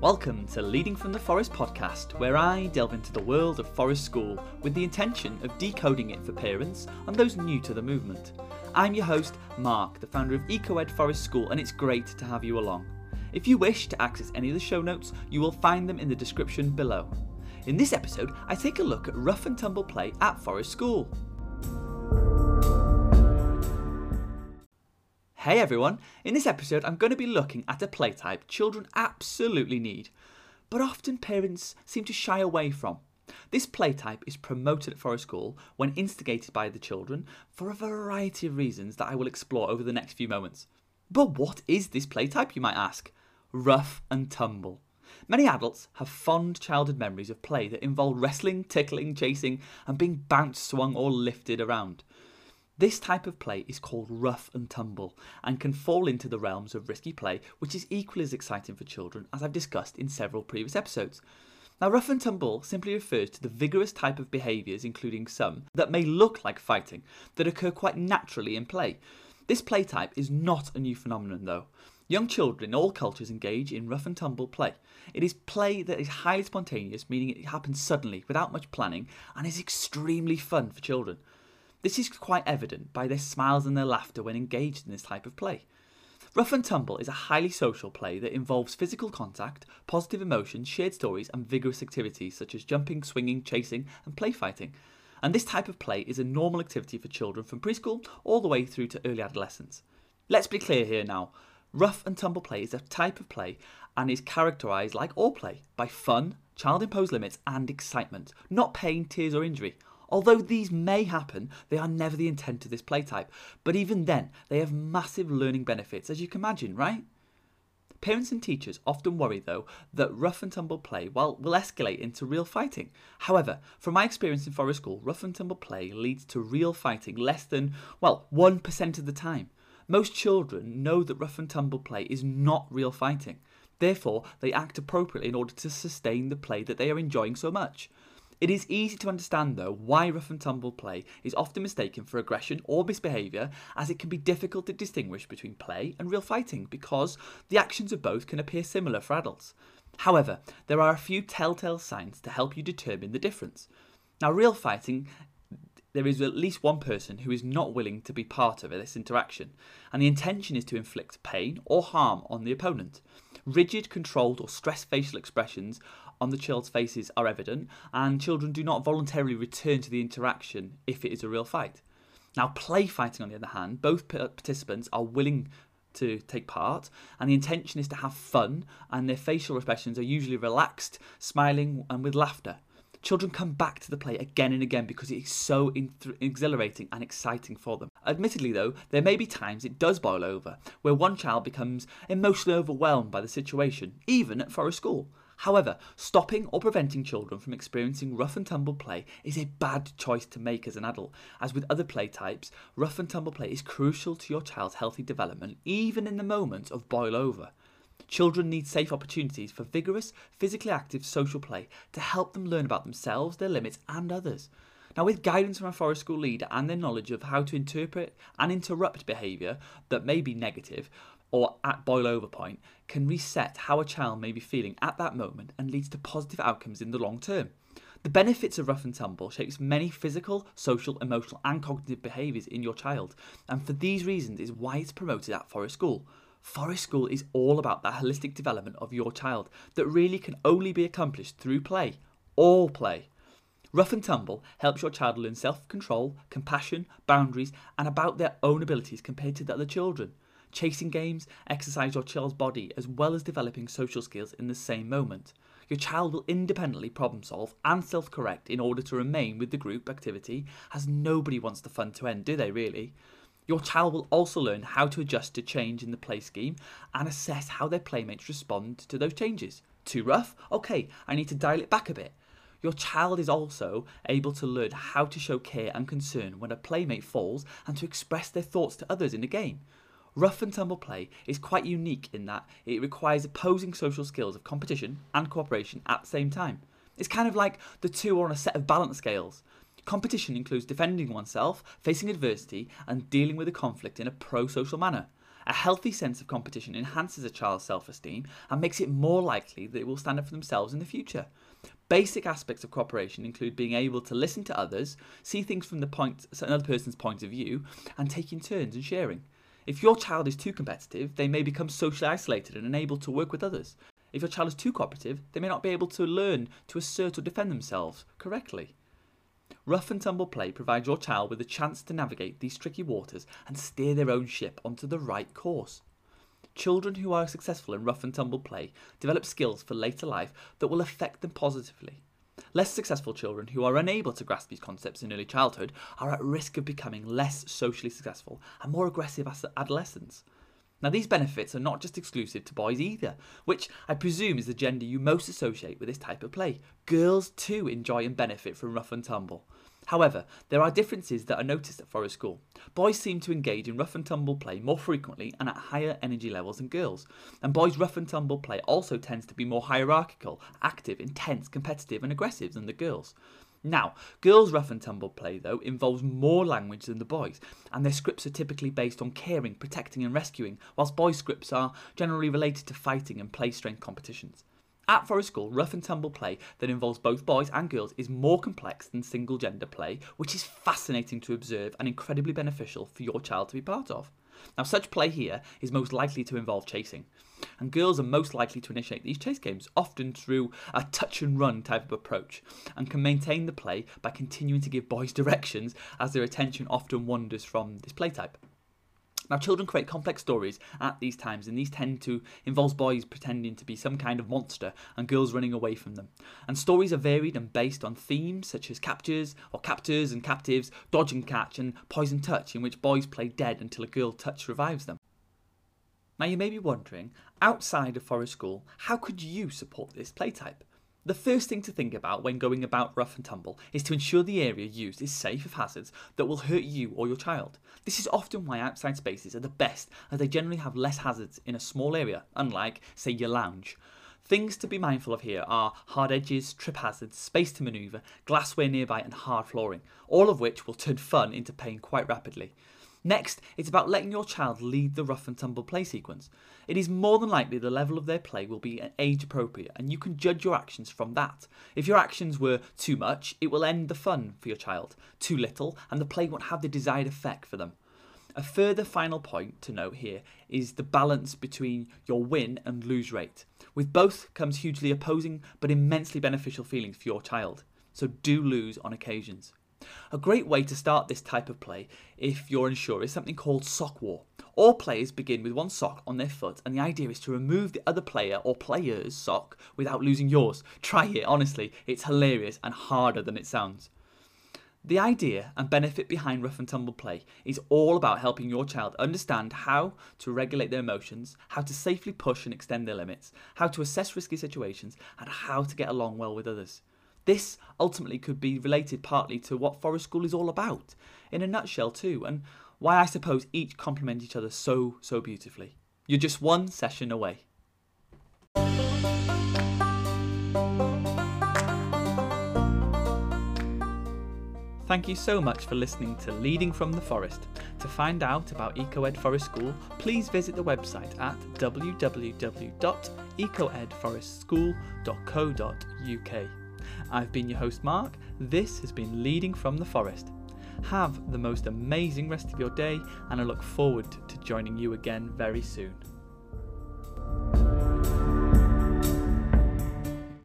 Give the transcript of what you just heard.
Welcome to Leading from the Forest podcast, where I delve into the world of Forest School with the intention of decoding it for parents and those new to the movement. I'm your host, Mark, the founder of EcoEd Forest School, and it's great to have you along. If you wish to access any of the show notes, you will find them in the description below. In this episode, I take a look at rough and tumble play at Forest School. Hey everyone, in this episode I'm going to be looking at a play type children absolutely need, but often parents seem to shy away from. This play type is promoted at Forest School when instigated by the children for a variety of reasons that I will explore over the next few moments. But what is this play type, you might ask? Rough and tumble. Many adults have fond childhood memories of play that involve wrestling, tickling, chasing, and being bounced, swung, or lifted around. This type of play is called rough and tumble and can fall into the realms of risky play, which is equally as exciting for children as I've discussed in several previous episodes. Now, rough and tumble simply refers to the vigorous type of behaviours, including some that may look like fighting, that occur quite naturally in play. This play type is not a new phenomenon, though. Young children in all cultures engage in rough and tumble play. It is play that is highly spontaneous, meaning it happens suddenly, without much planning, and is extremely fun for children. This is quite evident by their smiles and their laughter when engaged in this type of play. Rough and Tumble is a highly social play that involves physical contact, positive emotions, shared stories, and vigorous activities such as jumping, swinging, chasing, and play fighting. And this type of play is a normal activity for children from preschool all the way through to early adolescence. Let's be clear here now. Rough and tumble play is a type of play and is characterised, like all play, by fun, child imposed limits, and excitement, not pain, tears, or injury. Although these may happen, they are never the intent of this play type, but even then, they have massive learning benefits, as you can imagine, right? Parents and teachers often worry, though, that rough and tumble play well, will escalate into real fighting. However, from my experience in Forest School, rough and tumble play leads to real fighting less than, well, 1% of the time. Most children know that rough and tumble play is not real fighting. Therefore, they act appropriately in order to sustain the play that they are enjoying so much. It is easy to understand, though, why rough and tumble play is often mistaken for aggression or misbehaviour, as it can be difficult to distinguish between play and real fighting because the actions of both can appear similar for adults. However, there are a few telltale signs to help you determine the difference. Now, real fighting there is at least one person who is not willing to be part of this interaction, and the intention is to inflict pain or harm on the opponent. Rigid, controlled, or stressed facial expressions on the child's faces are evident, and children do not voluntarily return to the interaction if it is a real fight. Now, play fighting, on the other hand, both participants are willing to take part, and the intention is to have fun, and their facial expressions are usually relaxed, smiling, and with laughter. Children come back to the play again and again because it is so exhilarating and exciting for them. Admittedly, though, there may be times it does boil over, where one child becomes emotionally overwhelmed by the situation, even at Forest School. However, stopping or preventing children from experiencing rough and tumble play is a bad choice to make as an adult. As with other play types, rough and tumble play is crucial to your child's healthy development, even in the moments of boil over. Children need safe opportunities for vigorous, physically active social play to help them learn about themselves, their limits, and others. Now, with guidance from a forest school leader and their knowledge of how to interpret and interrupt behaviour that may be negative, or at boil over point can reset how a child may be feeling at that moment and leads to positive outcomes in the long term. The benefits of rough and tumble shapes many physical, social, emotional, and cognitive behaviours in your child, and for these reasons is why it's promoted at Forest School. Forest School is all about the holistic development of your child that really can only be accomplished through play. All play. Rough and Tumble helps your child learn self control, compassion, boundaries, and about their own abilities compared to the other children. Chasing games exercise your child's body as well as developing social skills in the same moment. Your child will independently problem solve and self correct in order to remain with the group activity, as nobody wants the fun to end, do they really? Your child will also learn how to adjust to change in the play scheme and assess how their playmates respond to those changes. Too rough? Okay, I need to dial it back a bit. Your child is also able to learn how to show care and concern when a playmate falls and to express their thoughts to others in a game. Rough and tumble play is quite unique in that it requires opposing social skills of competition and cooperation at the same time. It's kind of like the two are on a set of balance scales. Competition includes defending oneself, facing adversity, and dealing with a conflict in a pro social manner. A healthy sense of competition enhances a child's self esteem and makes it more likely that they will stand up for themselves in the future. Basic aspects of cooperation include being able to listen to others, see things from the point, another person's point of view, and taking turns and sharing. If your child is too competitive, they may become socially isolated and unable to work with others. If your child is too cooperative, they may not be able to learn to assert or defend themselves correctly. Rough and tumble play provides your child with a chance to navigate these tricky waters and steer their own ship onto the right course. Children who are successful in rough and tumble play develop skills for later life that will affect them positively. Less successful children who are unable to grasp these concepts in early childhood are at risk of becoming less socially successful and more aggressive as adolescents. Now, these benefits are not just exclusive to boys either, which I presume is the gender you most associate with this type of play. Girls too enjoy and benefit from rough and tumble. However, there are differences that are noticed at Forest School. Boys seem to engage in rough and tumble play more frequently and at higher energy levels than girls. And boys' rough and tumble play also tends to be more hierarchical, active, intense, competitive, and aggressive than the girls. Now, girls' rough and tumble play, though, involves more language than the boys, and their scripts are typically based on caring, protecting, and rescuing, whilst boys' scripts are generally related to fighting and play strength competitions. At Forest School, rough and tumble play that involves both boys and girls is more complex than single gender play, which is fascinating to observe and incredibly beneficial for your child to be part of. Now, such play here is most likely to involve chasing, and girls are most likely to initiate these chase games, often through a touch and run type of approach, and can maintain the play by continuing to give boys directions as their attention often wanders from this play type. Now, children create complex stories at these times, and these tend to involve boys pretending to be some kind of monster and girls running away from them. And stories are varied and based on themes such as captures or captors and captives, dodge and catch, and poison touch, in which boys play dead until a girl touch revives them. Now, you may be wondering, outside of Forest School, how could you support this play type? The first thing to think about when going about rough and tumble is to ensure the area used is safe of hazards that will hurt you or your child. This is often why outside spaces are the best, as they generally have less hazards in a small area, unlike, say, your lounge. Things to be mindful of here are hard edges, trip hazards, space to manoeuvre, glassware nearby, and hard flooring, all of which will turn fun into pain quite rapidly. Next, it's about letting your child lead the rough and tumble play sequence. It is more than likely the level of their play will be age appropriate, and you can judge your actions from that. If your actions were too much, it will end the fun for your child. Too little, and the play won't have the desired effect for them. A further final point to note here is the balance between your win and lose rate. With both comes hugely opposing but immensely beneficial feelings for your child. So do lose on occasions. A great way to start this type of play, if you're unsure, is something called sock war. All players begin with one sock on their foot, and the idea is to remove the other player or player's sock without losing yours. Try it, honestly, it's hilarious and harder than it sounds. The idea and benefit behind rough and tumble play is all about helping your child understand how to regulate their emotions, how to safely push and extend their limits, how to assess risky situations, and how to get along well with others. This ultimately could be related partly to what Forest School is all about, in a nutshell, too, and why I suppose each complement each other so, so beautifully. You're just one session away. Thank you so much for listening to Leading from the Forest. To find out about EcoEd Forest School, please visit the website at www.ecoedforestschool.co.uk. I've been your host, Mark. This has been Leading from the Forest. Have the most amazing rest of your day, and I look forward to joining you again very soon.